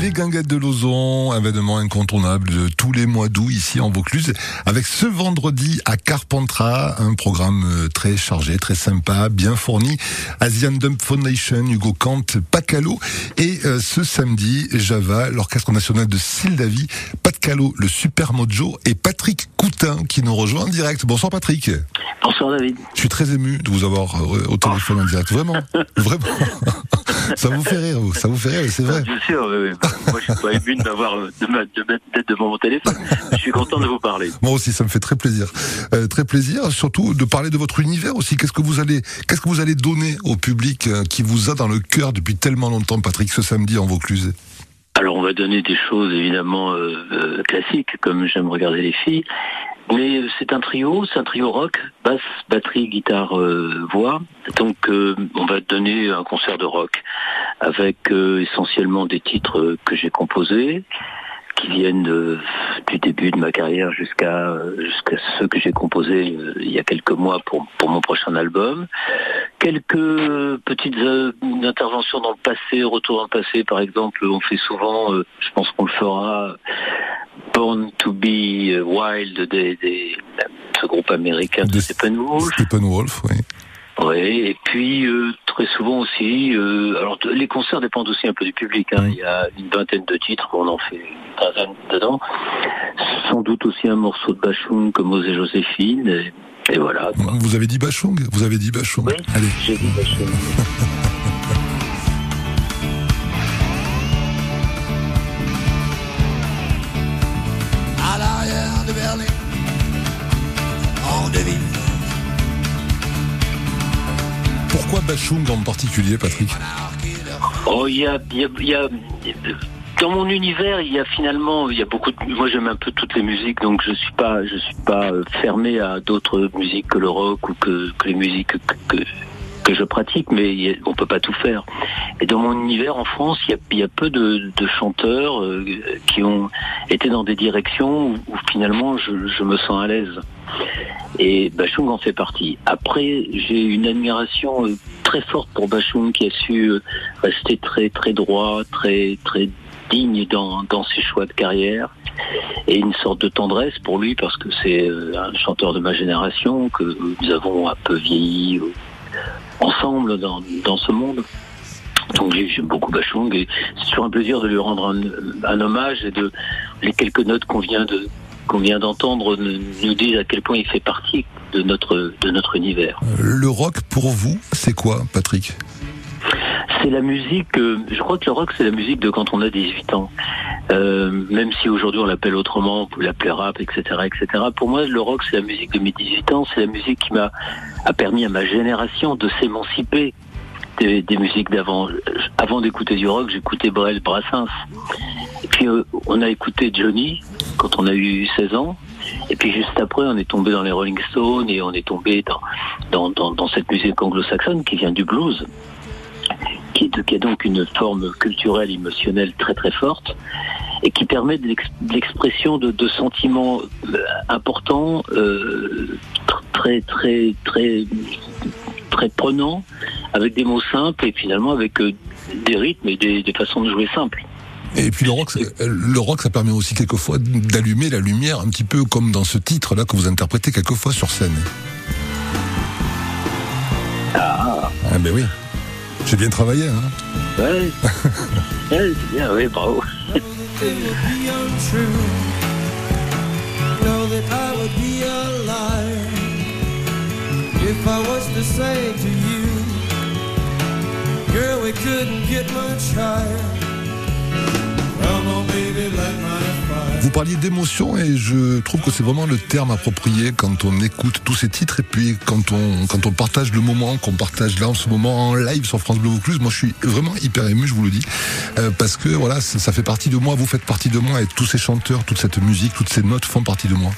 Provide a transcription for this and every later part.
Les Guinguettes de Lozon, événement incontournable de tous les mois d'août ici en Vaucluse, avec ce vendredi à Carpentras, un programme euh, très chargé, très sympa, bien fourni. Asian Dump Foundation, Hugo Kant, Pacalo. Et euh, ce samedi, Java, l'Orchestre National de Sildavie, Pacalo, le Super Mojo et Patrick Qui nous rejoint en direct. Bonsoir Patrick. Bonsoir David. Je suis très ému de vous avoir euh, au téléphone en direct. Vraiment, vraiment. ça vous fait rire, vous. Ça vous fait rire, c'est vrai. Bien sûr, oui, oui. moi je suis pas ému d'avoir de d'être devant mon téléphone. Je suis content de vous parler. Moi aussi, ça me fait très plaisir, euh, très plaisir. Surtout de parler de votre univers aussi. Qu'est-ce que vous allez, qu'est-ce que vous allez donner au public euh, qui vous a dans le cœur depuis tellement longtemps, Patrick, ce samedi en Vaucluse? Alors on va donner des choses évidemment euh, euh, classiques, comme j'aime regarder les filles. Mais c'est un trio, c'est un trio rock, basse, batterie, guitare, euh, voix. Donc euh, on va donner un concert de rock avec euh, essentiellement des titres euh, que j'ai composés qui viennent euh, du début de ma carrière jusqu'à euh, jusqu'à ceux que j'ai composés euh, il y a quelques mois pour mon prochain album. Quelques petites euh, interventions dans le passé, retour dans le passé par exemple, on fait souvent, euh, je pense qu'on le fera, Born to be Wild des, des ce groupe américain de, De Steppenwolf. Steppenwolf, oui. Oui, et puis euh, très souvent aussi, euh, alors les concerts dépendent aussi un peu du public. Hein. Il y a une vingtaine de titres, on en fait une quinzaine dedans. Sans doute aussi un morceau de Bachung comme Osée Joséphine. Et, et voilà. quoi. Vous avez dit Bachung? Vous avez dit Bachung Oui. Allez. J'ai dit Bachung. à l'arrière de Berlin. On devine Pourquoi Bachung en particulier, Patrick? Oh, il y a, il y a- il y a- dans mon univers, il y a finalement, il y a beaucoup. De, moi, j'aime un peu toutes les musiques, donc je suis pas, je suis pas euh, fermé à d'autres musiques que le rock ou que, que les musiques que, que, je pratique, mais on peut pas tout faire. Et dans mon univers en France, il y a, y peu de, chanteurs euh, qui ont été dans des directions où, finalement je, je me sens à l'aise. Et Bachung en fait partie. Après, j'ai une admiration euh, très forte pour Bachung qui a su rester très très droit, très très digne dans, ses choix de carrière et une sorte de tendresse pour lui parce que c'est euh, un chanteur de ma génération que nous avons un peu vieilli euh, ensemble dans, ce monde. Donc j'ai- j'aime beaucoup Bachung et c'est toujours un plaisir de lui rendre un, hommage et de les quelques notes qu'on vient de qu'on vient d'entendre nous disent à quel point il fait partie de notre de notre univers. Le rock, pour vous, c'est quoi, Patrick? C'est la musique, euh, je crois que le rock c'est la musique de quand on a 18 ans. Euh, même si aujourd'hui on l'appelle autrement, on peut l'appeler rap, etc., etc. Pour moi, le rock c'est la musique de mes 18 ans, c'est la musique qui m'a a permis à ma génération de s'émanciper des, musiques d'avant. Avant d'écouter du rock, j'écoutais Brel, Brassens. Et puis euh, on a écouté Johnny quand on a eu 16 ans. Et puis juste après, on est tombé dans les Rolling Stones et on est tombé dans, dans cette musique anglo-saxonne qui vient du blues qui est, qui est donc une forme culturelle, émotionnelle très très forte, et qui permet de l'ex- de l'expression de, de sentiments euh, importants, euh, tr- très très très très prenants, avec des mots simples et finalement avec euh, des rythmes et des, des façons de jouer simples. Et puis le rock, le rock, ça permet aussi quelquefois d'allumer la lumière, un petit peu comme dans ce titre-là que vous interprétez quelquefois sur scène. Ah, Ah ben oui. J'ai bien travaillé, hein. ouais, ouais c'est bien, oui, bravo. it be untrue. Know that I would be a liar if I was to say to you, girl, we couldn't get much higher. Come on, baby, light my fire. Vous parliez d'émotion et je trouve que c'est vraiment le terme approprié quand on écoute tous ces titres et puis quand on, quand on partage le moment qu'on partage là en ce moment en live sur France Bleu Vaucluse. Moi, je suis vraiment hyper ému, je vous le dis, euh, parce que voilà, ça, ça fait partie de moi, vous faites partie de moi et tous ces chanteurs, toute cette musique, toutes ces notes font partie de moi.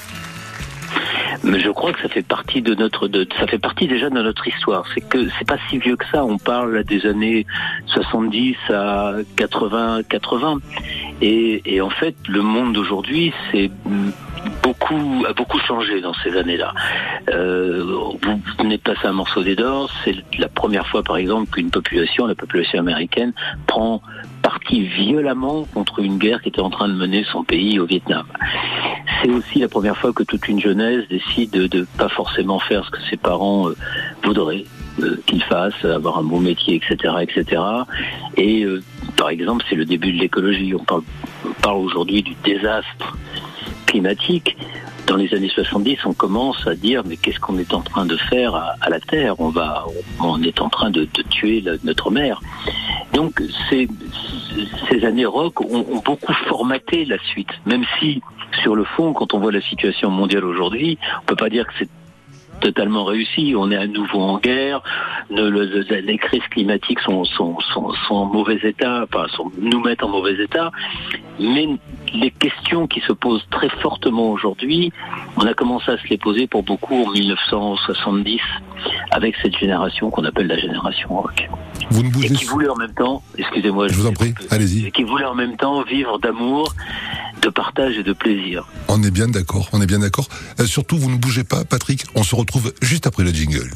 Mais je crois que ça fait partie de notre, de, ça fait partie déjà de notre histoire. C'est que c'est pas si vieux que ça. On parle des années 70 à 80, 80. Et, et en fait, le monde d'aujourd'hui, c'est beaucoup a beaucoup changé dans ces années-là. Euh, vous venez de passer un morceau des Doors, c'est la première fois, par exemple, qu'une population, la population américaine, prend parti violemment contre une guerre qui était en train de mener son pays au Vietnam. C'est aussi la première fois que toute une jeunesse décide de ne pas forcément faire ce que ses parents euh, voudraient euh, qu'il fasse, avoir un bon métier, etc., etc. Et euh, par exemple, c'est le début de l'écologie. On parle, aujourd'hui du désastre climatique dans les années 70, on commence à dire mais qu'est-ce qu'on est en train de faire à, la Terre? On va, on est en train de, tuer notre mère. Donc ces, années rock ont, beaucoup formaté la suite, même si sur le fond, quand on voit la situation mondiale aujourd'hui, on peut pas dire que c'est totalement réussi. On est à nouveau en guerre. Le, le, les crises climatiques sont, sont, sont, sont, en mauvais état, enfin, sont, nous mettent en mauvais état. Mais les questions qui se posent très fortement aujourd'hui, on a commencé à se les poser pour beaucoup en 1970 avec cette génération qu'on appelle la génération rock. Vous ne bougez Et qui voulait en même temps, excusez-moi, je vous en prie, allez-y. Qui voulait en même temps vivre d'amour, de partage et de plaisir. On est bien d'accord, on est bien d'accord. Euh, surtout, vous ne bougez pas, Patrick. On se retrouve juste après le jingle.